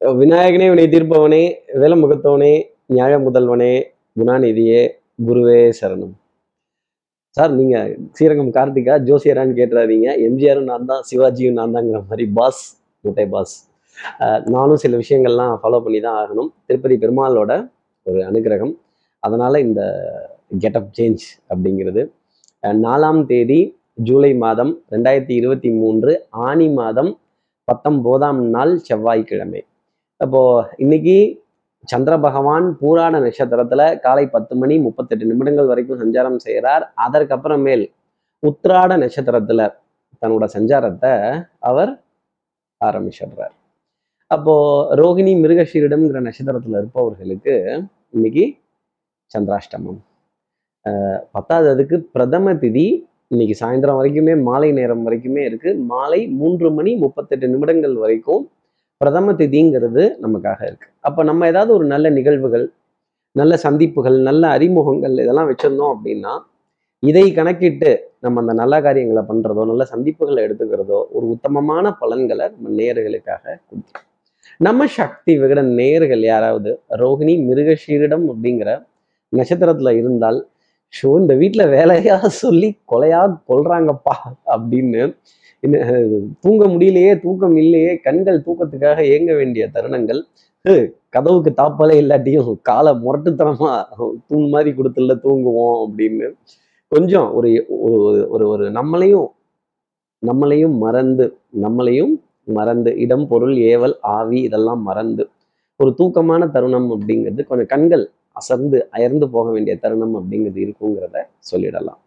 விநாயகனே வினை தீர்ப்பவனே வேலமுகத்தவனே நியாய முதல்வனே குணாநிதியே குருவே சரணம். சார் நீங்க ஸ்ரீரங்கம் கார்த்திகா ஜோசியரான்னு கேட்டுறாதீங்க. எம்ஜிஆரும் நான் தான் சிவாஜியும் நான் தாங்கிற மாதிரி பாஸ் முட்டை பாஸ். நானும் சில விஷயங்கள்லாம் ஃபாலோ பண்ணி தான் ஆகணும். திருப்பதி பெருமாளோட ஒரு அனுகிரகம். அதனால இந்த கெட்டப் சேஞ்ச் அப்படிங்கிறது. நாலாம் தேதி ஜூலை மாதம் ரெண்டாயிரத்தி இருபத்தி மூன்று ஆனி மாதம் பத்தொம்போதாம் நாள் செவ்வாய்க்கிழமை. அப்போ இன்னைக்கு சந்திர பகவான் பூராட நட்சத்திரத்துல காலை பத்து மணி முப்பத்தெட்டு நிமிடங்கள் வரைக்கும் சஞ்சாரம் செய்கிறார் அதற்கப்புறமேல் உத்ராட நட்சத்திரத்துல தன்னோட சஞ்சாரத்தை அவர் ஆரம்பிச்சிடுறார். அப்போ ரோகிணி மிருகஷீரிடம்ங்கிற நட்சத்திரத்துல இருப்பவர்களுக்கு இன்னைக்கு சந்திராஷ்டமம். பத்தாவது அதுக்கு பிரதம திதி இன்னைக்கு சாயந்தரம் வரைக்குமே மாலை நேரம் வரைக்குமே இருக்கு. மாலை மூன்று மணி முப்பத்தெட்டு நிமிடங்கள் வரைக்கும் பிரதம திதிங்கிறது நமக்காக இருக்கு. அப்ப நம்ம ஏதாவது ஒரு நல்ல நிகழ்வுகள் நல்ல சந்திப்புகள் நல்ல அறிமுகங்கள் இதெல்லாம் வச்சிருந்தோம் அப்படின்னா இதை கணக்கிட்டு நம்ம அந்த நல்ல காரியங்களை பண்றதோ நல்ல சந்திப்புகளை எடுத்துக்கிறதோ ஒரு உத்தமமான பலன்களை நம்ம நேர்களுக்காக கொடுக்கும். நம்ம சக்தி விகட நேர்கள் யாராவது ரோகிணி மிருகஷீரிடம் அப்படிங்கிற நட்சத்திரத்துல இருந்தால் ஷோ இந்த வீட்டில் வேலையா சொல்லி கொலையா கொல்றாங்கப்பா அப்படின்னு என்ன, தூங்க முடியலையே தூக்கம் இல்லையே கண்கள் தூக்கத்துக்காக ஏங்க வேண்டிய தருணங்கள்? கதவுக்கு தாப்பாலே இல்லாட்டியும் காலை முரட்டுத்தனமா தூண் மாதிரி கொடுத்துல தூங்குவோம் அப்படின்னு கொஞ்சம் ஒரு ஒரு ஒரு ஒரு நம்மளையும் நம்மளையும் மறந்து நம்மளையும் மறந்து இடம் பொருள் ஏவல் ஆவி இதெல்லாம் மறந்து ஒரு தூக்கமான தருணம் அப்படிங்கிறது கொஞ்சம் கண்கள் அசர்ந்து அயர்ந்து போக வேண்டிய தருணம் அப்படிங்கிறது இருக்குங்கிறத சொல்லிடலாம்.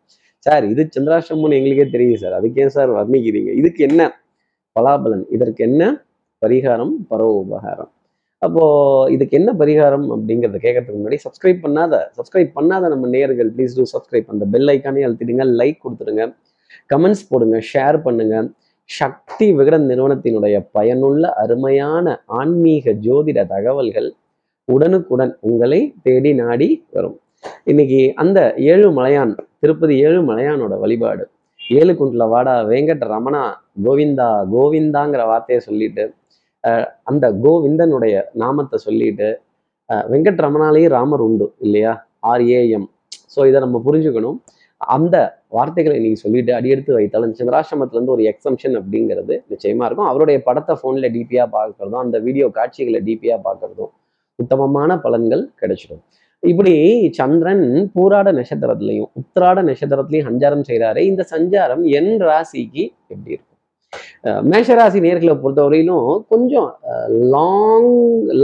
சார் இது சந்திராஷ்டமம்னு எங்களுக்கே தெரியுது சார். அதுக்கே சார் வர்ணிக்கிறீங்க? இதுக்கு என்ன பலாபலன்? இதற்கு என்ன பரிகாரம்? பரவ உபகாரம். அப்போ இதுக்கு என்ன பரிகாரம் அப்படிங்கிறத கேட்கறதுக்கு முன்னாடி சப்ஸ்கிரைப் பண்ணாத சப்ஸ்கிரைப் பண்ணாத நம்ம நேயர்கள் ப்ளீஸ் டூ சப்ஸ்கிரைப் அந்த பெல் ஐக்கானே அழுத்திடுங்க லைக் கொடுத்துடுங்க. கமெண்ட்ஸ் போடுங்க ஷேர் பண்ணுங்க. சக்தி விகடன் நிறுவனத்தினுடைய பயனுள்ள அருமையான ஆன்மீக ஜோதிட தகவல்கள் உடனுக்குடன் உங்களை தேடி நாடி வரும். இன்னைக்கு அந்த ஏழு மலையான் திருப்பதி ஏழு மலையானோட வழிபாடு. ஏழு குண்டுல வாடா வெங்கட் ரமணா கோவிந்தா கோவிந்தாங்கிற வார்த்தையை சொல்லிட்டு அஹ், அந்த கோவிந்தனுடைய நாமத்தை சொல்லிட்டு வெங்கட் ரமணாலேயும் ராமர் உண்டு இல்லையா? ஆர்ஏஎம் ஸோ இதை நம்ம புரிஞ்சுக்கணும். அந்த வார்த்தைகளை நீங்கள் சொல்லிட்டு அடியெடுத்து வைத்தாலும் சந்திராசிரமத்துலேருந்து ஒரு எக்ஸம்ஷன் அப்படிங்கிறது நிச்சயமாக இருக்கும். அவருடைய படத்தை ஃபோனில் டிபியாக பார்க்கறதும் அந்த வீடியோ காட்சிகளை டிபியாக பார்க்கறதும் உத்தமமான பலன்கள் கிடைச்சிடும். இப்படி சந்திரன் பூராட நட்சத்திரத்திலையும் உத்திராட நட்சத்திரத்திலையும் சஞ்சாரம் செய்கிறாரு இந்த சஞ்சாரம் என் ராசிக்கு எப்படி இருக்கும்? மேஷராசி நேர்களை பொறுத்தவரையிலும் கொஞ்சம் long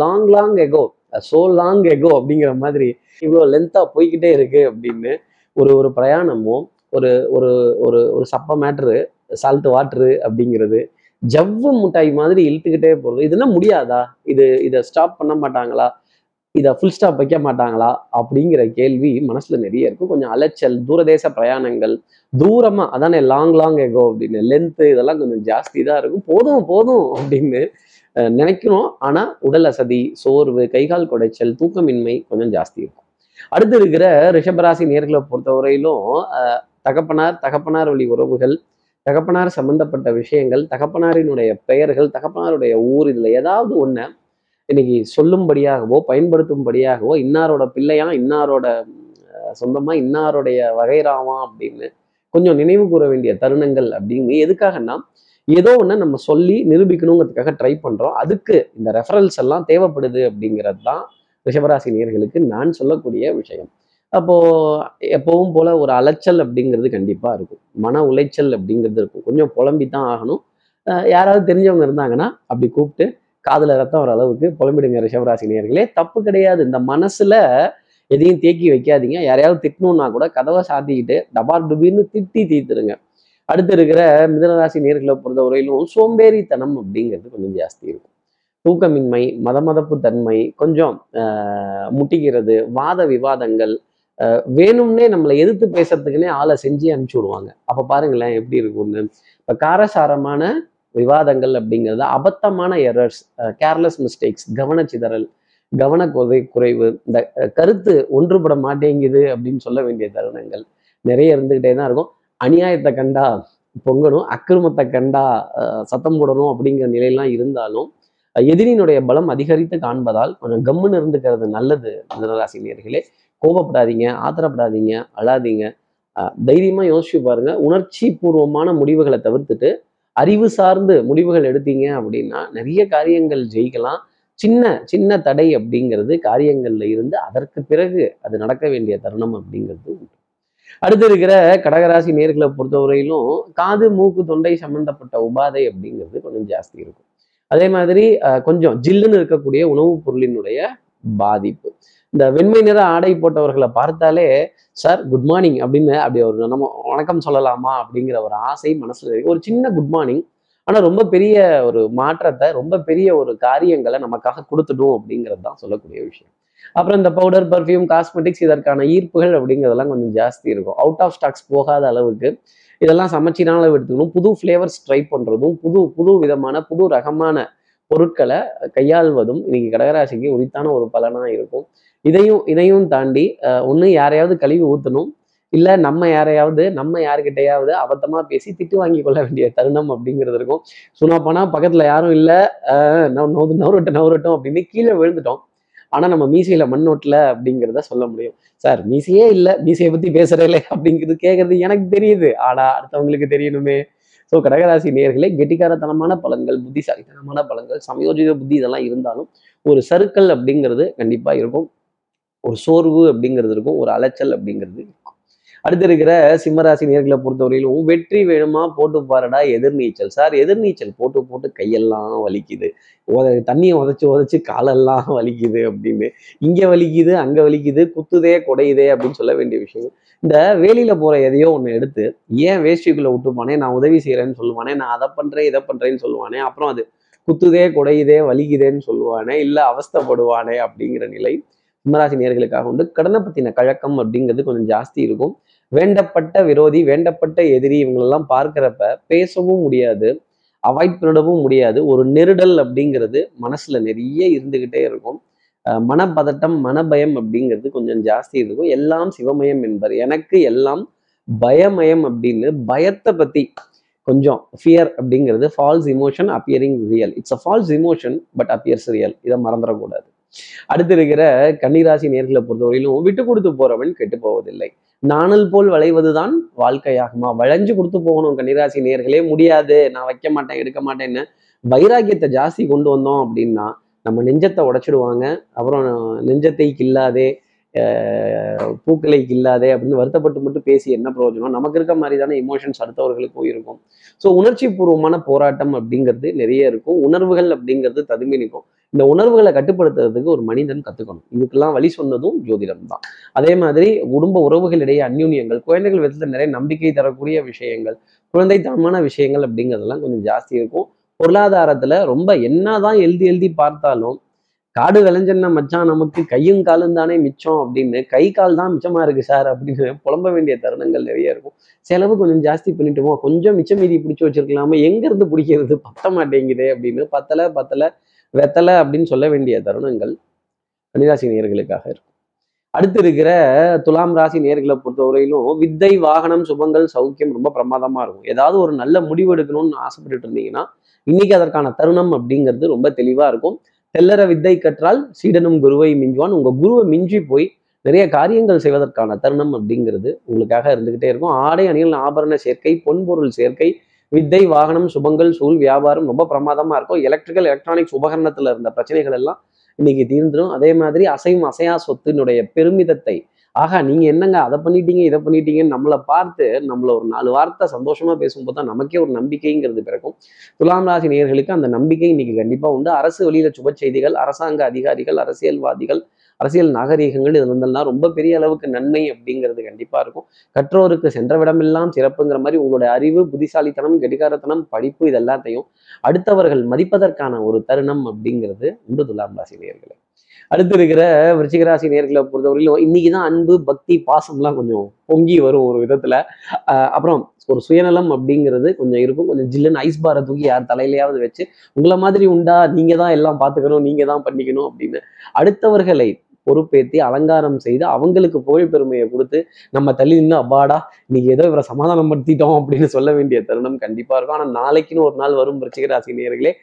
long long ago so long ago அப்படிங்கிற மாதிரி இவ்வளோ லென்த்தா போய்க்கிட்டே இருக்கு அப்படின்னு ஒரு ஒரு பிரயாணமும் ஒரு ஒரு ஒரு ஒரு சப்ப மேட்ரு சால்ட் வாட்ரு அப்படிங்கிறது ஜவ்வு முட்டாய் மாதிரி இழுத்துக்கிட்டே போகுது. இதெல்லாம் முடியாதா? இது இதை ஸ்டாப் பண்ண மாட்டாங்களா? இதை ஃபுல் ஸ்டாப் வைக்க மாட்டாங்களா? அப்படிங்கிற கேள்வி மனசுல நிறைய இருக்கும் கொஞ்சம் அலைச்சல் தூரதேச பிரயாணங்கள் தூரமா அதானே லாங் லாங் எகோ அப்படின்னு லென்த்து இதெல்லாம் கொஞ்சம் ஜாஸ்தி தான் இருக்கும். போதும் போதும் அப்படின்னு நினைக்கிறோம் நினைக்கணும். ஆனா உடல் அசதி சோர்வு கைகால் குடைச்சல் தூக்கமின்மை கொஞ்சம் ஜாஸ்தி இருக்கும். அடுத்து இருக்கிற ரிஷபராசி நேர்களை பொறுத்தவரையிலும் தகப்பனார் தகப்பனார் வழி உறவுகள் தகப்பனார் சம்பந்தப்பட்ட விஷயங்கள் தகப்பனாரினுடைய பெயர்கள் தகப்பனாருடைய ஊர் இதுல ஏதாவது ஒன்று இன்னைக்கு சொல்லும்படியாகவோ பயன்படுத்தும்படியாகவோ இன்னாரோட பிள்ளையா இன்னாரோட சொந்தமாக சொந்தமா இன்னாருடைய வகைராவா அப்படின்னு கொஞ்சம் நினைவு கூற வேண்டிய தருணங்கள் அப்படின்னு எதுக்காகன்னா ஏதோ ஒன்று நம்ம சொல்லி நிரூபிக்கணுங்கிறதுக்காக ட்ரை பண்றோம். அதுக்கு இந்த ரெஃபரன்ஸ் எல்லாம் தேவைப்படுது அப்படிங்கிறது தான் ரிஷபராசி நேர்களுக்கு நான் சொல்லக்கூடிய விஷயம். அப்போ எப்பவும் போல ஒரு அலைச்சல் அப்படிங்கிறது கண்டிப்பா இருக்கும். மன உளைச்சல் அப்படிங்கிறது இருக்கும். கொஞ்சம் புலம்பி தான் ஆகணும் யாராவது தெரிஞ்சவங்க இருந்தாங்கன்னா அப்படி கூப்பிட்டு காதுல ரத்தம் வர அளவுக்கு புலம்பிடுங்க ரிஷபராசி நேர்களே தப்பு கிடையாது. இந்த மனசுல எதையும் தேக்கி வைக்காதீங்க. யாரையாவது திட்டணும்னா கூட கதவை சாத்திக்கிட்டு டபார் டுபின்னு திட்டி தீர்த்துருங்க அடுத்து இருக்கிற மிதனராசி நேர்களை பொறுத்தவரையிலும் சோம்பேறித்தனம் அப்படிங்கிறது கொஞ்சம் ஜாஸ்தி இருக்கும். தூக்கமின்மை மதமதப்பு தன்மை கொஞ்சம் முட்டிக்கிறது வாத விவாதங்கள் வேணும்னே நம்மளை எதிர்த்து பேசுறதுக்குன்னே ஆளை செஞ்சு அனுப்பிச்சி விடுவாங்க. அப்ப பாருங்களேன் எப்படி இருக்கும்னு. இப்ப காரசாரமான விவாதங்கள் அப்படிங்கிறது அபத்தமான எரர்ஸ் கேர்லெஸ் மிஸ்டேக்ஸ் கவனச்சிதறல் கவன குறை குறைவு இந்த கருத்து ஒன்றுபட மாட்டேங்குது அப்படின்னு சொல்ல வேண்டிய தருணங்கள் நிறைய இருந்துகிட்டே தான் இருக்கும். அநியாயத்தை கண்டா பொங்கணும் அக்கிரமத்தை கண்டா அஹ், சத்தம் போடணும் அப்படிங்கிற நிலையெல்லாம் இருந்தாலும் எதிரியினுடைய பலம் அதிகரித்து காண்பதால் கொஞ்சம் கம்முன்னு இருந்துக்கிறது நல்லது மிதனராசி நேர்களே. கோபப்படாதீங்க ஆத்திரப்படாதீங்க அழாதீங்க. தைரியமா யோசிச்சு பாருங்க. உணர்ச்சி பூர்வமான முடிவுகளை தவிர்த்துட்டு அறிவு சார்ந்து முடிவுகள் எடுத்தீங்க அப்படின்னா நிறைய காரியங்கள் ஜெயிக்கலாம். சின்ன சின்ன தடை அப்படிங்கிறது காரியங்கள்ல இருந்து அதற்கு பிறகு அது நடக்க வேண்டிய தருணம் அப்படிங்கிறது உண்டு. அடுத்து இருக்கிற கடகராசி நேர்களை பொறுத்தவரையிலும் காது மூக்கு தொண்டை சம்பந்தப்பட்ட உபாதை அப்படிங்கிறது கொஞ்சம் ஜாஸ்தி இருக்கும். அதே மாதிரி கொஞ்சம் ஜில்லுன்னு இருக்கக்கூடிய உணவுப் பொருளினுடைய பாதிப்பு இந்த வெண்மை நிற ஆடை போட்டவர்களை பார்த்தாலே சார் குட் மார்னிங் அப்படின்னு அப்படி ஒரு நம்ம வணக்கம் சொல்லலாமா அப்படிங்கிற ஒரு ஆசை மனசுல இருக்கு. ஒரு சின்ன குட் மார்னிங் ஆனால் ரொம்ப பெரிய ஒரு மாற்றத்தை ரொம்ப பெரிய ஒரு காரியங்களை நமக்காக கொடுத்துடும் அப்படிங்கிறது தான் சொல்லக்கூடிய விஷயம். அப்புறம் இந்த பவுடர் பர்ஃப்யூம் காஸ்மெட்டிக்ஸ் இதற்கான ஈர்ப்புகள் அப்படிங்கிறதெல்லாம் கொஞ்சம் ஜாஸ்தி இருக்கும். அவுட் ஆஃப் ஸ்டாக்ஸ் போகாத அளவுக்கு இதெல்லாம் சமைச்சீரான அளவு எடுத்துக்கணும். புது ஃப்ளேவர்ஸ் ட்ரை பண்ணுறதும் புது புது விதமான புது ரகமான பொருட்களை கையாள்வதும் இன்னைக்கு கடகராசிக்கு உரித்தான ஒரு பலனாக இருக்கும். இதையும் இதையும் தாண்டி ஒன்று யாரையாவது கழுவி ஊற்றணும் இல்லை நம்ம யாரையாவது நம்ம யாருக்கிட்டையாவது அபத்தமாக பேசி திட்டு வாங்கி கொள்ள வேண்டிய தருணம் அப்படிங்கிறது இருக்கும். சுனா போனால் பக்கத்துல யாரும் இல்லை நவ் நவரட்டும் நவரட்டும் அப்படின்னு கீழே விழுந்துட்டோம். ஆனால் நம்ம மீசையில் மண் ஓட்டல அப்படிங்கிறத சொல்ல முடியும். சார் மீசையே இல்லை மீசையை பற்றி பேசுறேன் அப்படிங்கிறது கேட்குறது எனக்கு தெரியுது. ஆனா அடுத்தவங்களுக்கு தெரியணுமே. ஸோ கடகராசி நேயர்களே கெட்டிக்காரத்தனமான பலன்கள் புத்திசாலித்தனமான பலன்கள் சமயோஜித புத்தி இதெல்லாம் இருந்தாலும் ஒரு சறுக்கல் அப்படிங்கிறது கண்டிப்பாக இருக்கும். ஒரு சோர்வு அப்படிங்கிறது இருக்கும். ஒரு அலைச்சல் அப்படிங்கிறது அடுத்து இருக்கிற சிம்மராசி நேர்களை பொறுத்தவரையிலும் வெற்றி வேணுமா? போட்டு பாருடா எதிர்நீச்சல். சார் எதிர்நீச்சல் போட்டு போட்டு கையெல்லாம் வலிக்குது. தண்ணியை உதச்சி உதச்சி காலெல்லாம் வலிக்குது அப்படின்னு. இங்க வலிக்குது அங்க வலிக்குது குத்துதே குடையுதே அப்படின்னு சொல்ல வேண்டிய விஷயம். இந்த வேலியில போற எதையோ ஒன்று எடுத்து ஏன் வேஷ்டிக்குள்ள விட்டுப்பானே நான் உதவி செய்யறேன்னு சொல்லுவானே நான் அதை பண்றேன் இதை பண்றேன்னு சொல்லுவானே அப்புறம் அது குத்துதே குடையுதே வலிக்குதேன்னு சொல்லுவானே இல்ல அவஸ்தைப்படுவானே அப்படிங்கிற நிலை சிம்மராசி நேர்களுக்காக உண்டு. கடனை பத்தின கழக்கம் அப்படிங்கிறது கொஞ்சம் ஜாஸ்தி இருக்கும். வேண்டப்பட்ட விரோதி வேண்டப்பட்ட எதிரி இவங்களெல்லாம் பார்க்குறப்ப பேசவும் முடியாது அவாய்ட் பண்ணிடவும் முடியாது. ஒரு நெருடல் அப்படிங்கிறது மனசுல நிறைய இருந்துகிட்டே இருக்கும். மனப்பதட்டம் மனபயம் அப்படிங்கிறது கொஞ்சம் ஜாஸ்தி இருக்கும். எல்லாம் சிவமயம் என்பர். எனக்கு எல்லாம் பயமயம் அப்படின்னு பயத்தை பற்றி கொஞ்சம் ஃபியர் அப்படிங்கிறது false emotion appearing real it's a false emotion but appears real இதை மறந்துடக்கூடாது. அடுத்து இருக்கிற கன்னிராசி நேர்களை பொறுத்தவரையிலும் விட்டு கொடுத்து போறவன் கெட்டு போவதில்லை. நாணல் போல் வளைவதுதான் வாழ்க்கையாகுமா? வளைஞ்சு கொடுத்து போகணும் கன்னிராசி நேர்களே முடியாது. நான் வைக்க மாட்டேன் எடுக்க மாட்டேன்னு வைராக்கியத்தை ஜாஸ்தி கொண்டு வந்தோம் அப்படின்னா நம்ம நெஞ்சத்தை உடைச்சிடுவாங்க. அப்புறம் நெஞ்சத்தை கில்லாதே பூக்களை இல்லாதே அப்படின்னு வருத்தப்பட்டு மட்டும் பேசி என்ன பிரயோஜனம்? நமக்கு இருக்க மாதிரி தானே இமோஷன்ஸ் அடுத்தவர்களுக்கும் இருக்கும் ஸோ உணர்ச்சி பூர்வமான போராட்டம் அப்படிங்கிறது நிறைய இருக்கும். உணர்வுகள் அப்படிங்கிறது ததும்பி நிற்கும். இந்த உணர்வுகளை கட்டுப்படுத்துறதுக்கு ஒரு மனிதன் கத்துக்கணும். இதுக்கெல்லாம் வழி சொன்னதும் ஜோதிடம் தான். அதே மாதிரி குடும்ப உறவுகளிடையே அந்யூன்யங்கள் குழந்தைகள் விதத்தில் நிறைய நம்பிக்கை தரக்கூடிய விஷயங்கள் குழந்தைத்தனமான விஷயங்கள் அப்படிங்கிறதெல்லாம் கொஞ்சம் ஜாஸ்தி இருக்கும். பொருளாதாரத்துல ரொம்ப என்னதான் எழுதி எழுதி பார்த்தாலும் காடு விளைஞ்சன்னா மச்சான் நமக்கு கையும் காலும் தானே மிச்சம் அப்படின்னு. கை கால் தான் மிச்சமா இருக்கு சார் அப்படின்னு புலம்ப வேண்டிய தருணங்கள் நிறைய இருக்கும். செலவு கொஞ்சம் ஜாஸ்தி பண்ணிட்டுமோ கொஞ்சம் மிச்சம் மீதி பிடிச்சி வச்சிருக்கலாமா எங்க இருந்து பிடிக்கிறது? பத்த மாட்டேங்குதே அப்படின்னு பத்தல பத்தல வெத்தலை அப்படின்னு சொல்ல வேண்டிய தருணங்கள் கன்னிராசி நேயர்களுக்காக இருக்கும். அடுத்து இருக்கிற துலாம் ராசி நேர்களை பொறுத்தவரையிலும் வித்தை வாகனம் சுபங்கள் சௌக்கியம் ரொம்ப பிரமாதமா இருக்கும். ஏதாவது ஒரு நல்ல முடிவு எடுக்கணும்னு ஆசைப்பட்டுட்டு இருந்தீங்கன்னா இன்னைக்கு அதற்கான தருணம் அப்படிங்கிறது ரொம்ப தெளிவா இருக்கும். தெல்லற வித்தை கற்றால் சீடனும் குருவை மிஞ்சுவான். உங்கள் குருவை மிஞ்சி போய் நிறைய காரியங்கள் செய்வதற்கான தருணம் அப்படிங்கிறது உங்களுக்காக இருந்துகிட்டே இருக்கும். ஆடை அணிகள் ஆபரண சேர்க்கை பொன்பொருள் சேர்க்கை வித்தை வாகனம் சுபங்கள் சூழ் வியாபாரம் ரொம்ப பிரமாதமா இருக்கும். எலக்ட்ரிக்கல் எலக்ட்ரானிக்ஸ் உபகரணத்துல இருந்த பிரச்சனைகள் எல்லாம் இன்னைக்கு தீர்ந்துடும் அதே மாதிரி அசையும் அசையா சொத்தினுடைய பெருமிதத்தை ஆகா நீங்க என்னங்க அதை பண்ணிட்டீங்க இதை பண்ணிட்டீங்கன்னு நம்மளை பார்த்து நம்மள ஒரு நாலு வார்த்தை சந்தோஷமா பேசும்போது தான் நமக்கே ஒரு நம்பிக்கைங்கிறது பிறக்கும். துலாம் ராசி நேர்களுக்கு அந்த நம்பிக்கை இன்னைக்கு கண்டிப்பா உண்டு. அரசு வழியில சுப செய்திகள் அரசாங்க அதிகாரிகள் அரசியல்வாதிகள் அரசியல் நாகரீகங்கள் இது வந்தெல்லாம் ரொம்ப பெரிய அளவுக்கு நன்மை அப்படிங்கிறது கண்டிப்பாக இருக்கும். கற்றோருக்கு சென்ற விடமெல்லாம் சிறப்புங்கிற மாதிரி உங்களுடைய அறிவு புத்திசாலித்தனம் கெடிகாரத்தனம் படிப்பு இது எல்லாத்தையும் அடுத்தவர்கள் மதிப்பதற்கான ஒரு தருணம் அப்படிங்கிறது உண்டு துலாம் ராசி நேர்களை அடுத்து இருக்கிற விருச்சிகராசி நேர்களை பொறுத்தவரையிலும் இன்னைக்கு தான் அன்பு பக்தி பாசம்லாம் கொஞ்சம் பொங்கி வரும் ஒரு விதத்துல. அப்புறம் ஒரு சுயநலம் அப்படிங்கிறது கொஞ்சம் இருக்கும். கொஞ்சம் ஜில்லுன்னு ஐஸ் பாரை தூக்கி யார் தலையிலையாவது வச்சு உங்களை மாதிரி உண்டா? நீங்க தான் எல்லாம் பார்த்துக்கணும் நீங்க தான் பண்ணிக்கணும் அப்படின்னு அடுத்தவர்களை பொறுப்பேற்றி அலங்காரம் செய்து அவங்களுக்கு புகழ் பெருமையை கொடுத்து நம்ம தள்ளி நின்று அப்பாடா இன்னைக்கு ஏதோ இவரை சமாதானம் படுத்திட்டோம் அப்படின்னு சொல்ல வேண்டிய தருணம் கண்டிப்பாக இருக்கும். ஆனால் நாளைக்குன்னு ஒரு நாள் வரும் விருச்சிக ராசி நேர்களே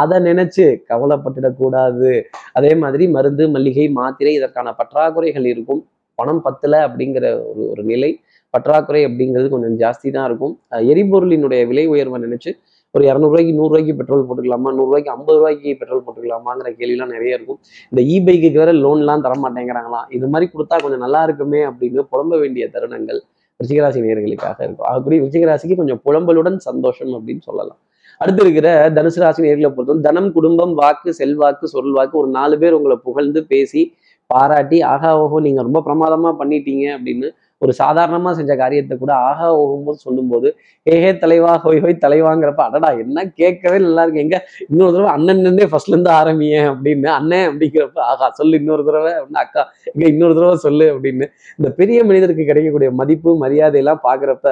அதை நினைச்சு கவலைப்பட்டுடக்கூடாது. அதே மாதிரி மருந்து மல்லிகை மாத்திரை இதற்கான பற்றாக்குறைகள் இருக்கும். பணம் பத்தல அப்படிங்கிற ஒரு ஒரு நிலை. பற்றாக்குறை அப்படிங்கிறது கொஞ்சம் ஜாஸ்தி தான் இருக்கும். எரிபொருளினுடைய விலை உயர்வை நினைச்சு ஒரு இரநூறுவாய்க்கு நூறுரூவாய்க்கு பெட்ரோல் போட்டுக்கலாமா? நூறுரூவாய்க்கு ஐம்பது ரூபாய்க்கு பெட்ரோல் போட்டுக்கலாமாங்கிற கேள்விலாம் நிறைய இருக்கும். இந்த இ பைக்குக்கு வேற லோன்லாம் தர மாட்டேங்கிறாங்களாம். இது மாதிரி கொடுத்தா கொஞ்சம் நல்லா இருக்குமே அப்படின்னு புலம்ப வேண்டிய தருணங்கள் விருச்சிகராசி நேர்களுக்காக இருக்கும். ஆகக்கூடிய விருச்சிகராசிக்கு கொஞ்சம் புலம்பலுடன் சந்தோஷம் அப்படின்னு சொல்லலாம். அடுத்து இருக்கிற தனுசு ராசி நேர்களை பொறுத்தவரை தனம் குடும்பம் வாக்கு செல்வாக்கு சொல்வாக்கு ஒரு நாலு பேர் உங்களை புகழ்ந்து பேசி பாராட்டி ஆகா ஓஹோ நீங்க ரொம்ப பிரமாதமா பண்ணிட்டீங்க அப்படின்னு ஒரு சாதாரணமாக செஞ்ச காரியத்தை கூட ஆகா ஓகும்போது சொல்லும்போது ஏஹே தலைவா ஹோய் ஹோய் தலைவாங்கிறப்ப அடடா என்ன கேட்கவே நல்லா இருக்கு. எங்க இன்னொரு தடவை அண்ணன்லேருந்தே ஃபர்ஸ்ட்லேருந்து ஆரம்பியேன் ஆரம்பிங்க அப்படின்னு அண்ணன் அப்படிங்கிறப்ப ஆகா சொல்லு இன்னொரு தடவை அப்படின்னு அக்கா இங்க இன்னொரு தடவை சொல்லு அப்படின்னு இந்த பெரிய மனிதருக்கு கிடைக்கக்கூடிய மதிப்பு மரியாதையெல்லாம் பார்க்குறப்ப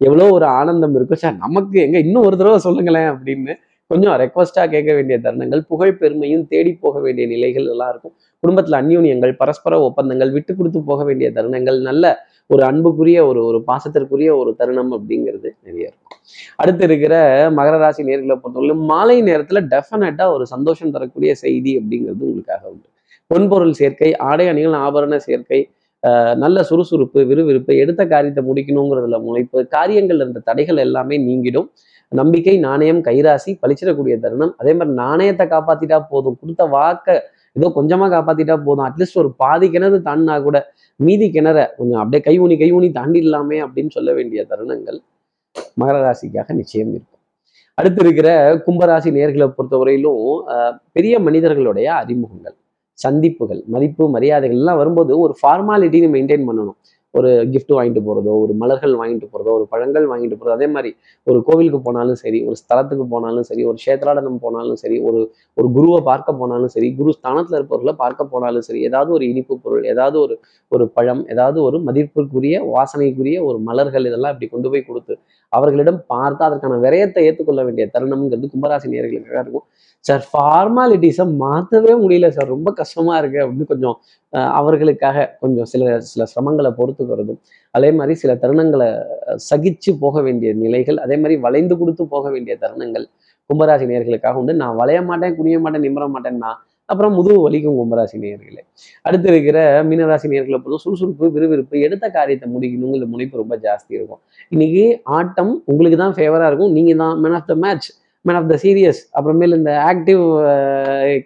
எவ்வளோ ஒரு ஆனந்தம் இருக்கும். சார் நமக்கு எங்க இன்னும் ஒரு தடவை சொல்லுங்களேன் அப்படின்னு கொஞ்சம் ரெக்வஸ்டா கேட்க வேண்டிய தருணங்கள் புகழ் பெருமையும் தேடி போக வேண்டிய நிலைகள் எல்லாம் இருக்கும். குடும்பத்தில் அந்யூன்யங்கள் பரஸ்பர ஒப்பந்தங்கள் விட்டு கொடுத்து போக வேண்டிய தருணங்கள் நல்ல ஒரு அன்புக்குரிய ஒரு ஒரு பாசத்திற்குரிய ஒரு தருணம் அப்படிங்கிறது நிறைய இருக்கும். அடுத்து இருக்கிற மகர ராசி நேர்களை பொறுத்தவரை மாலை நேரத்துல டெஃபினட்டா ஒரு சந்தோஷம் தரக்கூடிய செய்தி அப்படிங்கிறது உங்களுக்காக உண்டு. பொன்பொருள் சேர்க்கை ஆடை அணிகள் ஆபரண சேர்க்கை ஆஹ் நல்ல சுறுசுறுப்பு விறுவிறுப்பு எடுத்த காரியத்தை முடிக்கணுங்கிறதுல முளைப்பு காரியங்கள் இருந்த தடைகள் எல்லாமே நீங்கிடும். நம்பிக்கை நாணயம் கைராசி பழிச்சிடக்கூடிய தருணம். அதே மாதிரி நாணயத்தை காப்பாத்திட்டா போதும். கொடுத்த வாக்க ஏதோ கொஞ்சமா காப்பாத்திட்டா போதும். அட்லீஸ்ட் ஒரு பாதி கிணறு தாண்டினா கூட மீதி கிணற கொஞ்சம் அப்படியே கை ஊனி கை ஊனி தாண்டிடலாமே அப்படின்னு சொல்ல வேண்டிய தருணங்கள் மகர ராசிக்காக நிச்சயம் இருக்கும். அடுத்து இருக்கிற கும்பராசி நேர்களை பொறுத்தவரையிலும் ஆஹ் பெரிய மனிதர்களுடைய அறிமுகங்கள் சந்திப்புகள் மதிப்பு மரியாதைகள் எல்லாம் வரும்போது ஒரு ஃபார்மாலிட்டின்னு மெயின்டைன் பண்ணணும். ஒரு கிஃப்ட் வாங்கிட்டு போறதோ ஒரு மலர்கள் வாங்கிட்டு போறதோ ஒரு பழங்கள் வாங்கிட்டு போகிறதோ அதே மாதிரி ஒரு கோவிலுக்கு போனாலும் சரி ஒரு ஸ்தலத்துக்கு போனாலும் சரி ஒரு கஷேத்ராடனம் போனாலும் சரி ஒரு ஒரு குருவை பார்க்க போனாலும் சரி குரு ஸ்தானத்துல இருப்பவர்களை பார்க்க போனாலும் சரி ஏதாவது ஒரு இனிப்பு பொருள் ஏதாவது ஒரு ஒரு பழம் ஏதாவது ஒரு மதிப்பிற்குரிய வாசனைக்குரிய ஒரு மலர்கள் இதெல்லாம் இப்படி கொண்டு போய் கொடுத்து அவர்களிடம் பார்த்து அதற்கான விரயத்தை ஏற்றுக்கொள்ள வேண்டிய தருணம்ங்கிறது கும்பராசி நேர்களுக்காக இருக்கும். சார் ஃபார்மாலிட்டிஸை மாற்றவே முடியல சார் ரொம்ப கஷ்டமா இருக்கு அப்படின்னு கொஞ்சம் அவர்களுக்காக கொஞ்சம் சில சில சிரமங்களை பொறுத்துக்கிறதும் அதே மாதிரி சில தருணங்களை சகிச்சு போக வேண்டிய நிலைகள் அதே மாதிரி வளைந்து கொடுத்து போக வேண்டிய தருணங்கள் கும்பராசி நேர்களுக்காக உண்டு. நான் வளைய மாட்டேன் குனிய மாட்டேன் நிமிர மாட்டேன்னா அப்புறம் முதுகு வலிக்கும் கும்பராசி நேர்களே அடுத்து இருக்கிற மீனராசி நேர்களை பொறுத்த சுறுசுறுப்பு விறுவிறுப்பு எடுத்த காரியத்தை முடிக்கணுங்கிற முனைப்பு ரொம்ப ஜாஸ்தி இருக்கும். இன்னைக்கு ஆட்டம் உங்களுக்கு தான் ஃபேவரா இருக்கும். நீங்க தான் man of the match man of the series அப்புறமேல் இந்த active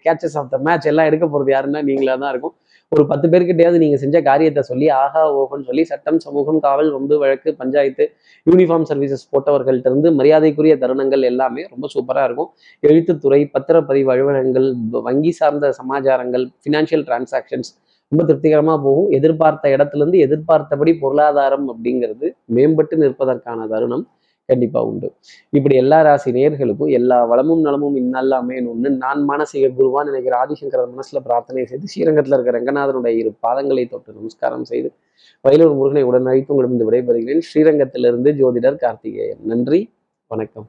catches of the match எல்லாம் எடுக்க போறது யாருன்னா நீங்களா தான் இருக்கும். ஒரு பத்து பேர்கிட்டயாவது நீங்க செஞ்ச காரியத்தை சொல்லி ஆஹா ஓஹோன்னு சொல்லி சட்டம் சமூகம் காவல் வம்பு வழக்கு பஞ்சாயத்து யூனிஃபார்ம் சர்வீசஸ் போட்டவர்கள்ட்ட இருந்து மரியாதைக்குரிய தருணங்கள் எல்லாமே ரொம்ப சூப்பரா இருக்கும். எழுத்துத்துறை பத்திரப்பதிவு அலுவலகங்கள் வங்கி சார்ந்த சமாச்சாரங்கள் ஃபினான்ஷியல் டிரான்சாக்ஷன்ஸ் ரொம்ப திருப்திகரமா போகும். எதிர்பார்த்த இடத்துல இருந்து எதிர்பார்த்தபடி பொருளாதாரம் அப்படிங்கிறது மேம்பட்டு நிற்பதற்கான தருணம். கண்டிப்பா உண்டு. இப்படி எல்லா ராசி நேர்களுக்கும் எல்லா வளமும் நலமும் இந்நல்லாமே ஒன்று நான் மானசீக குருவான் நினைக்கிற ஆதிசங்கரன் மனசுல பிரார்த்தனை செய்து ஸ்ரீரங்கத்தில் இருக்கிற ரங்கநாதனுடைய இரு பாதங்களை தொட்டு நமஸ்காரம் செய்து வயலூர் முருகனை உடன் அழைத்து உங்களிடம் விடைபெறுகிறேன். ஸ்ரீரங்கத்திலிருந்து ஜோதிடர் கார்த்திகேயன். நன்றி. வணக்கம்.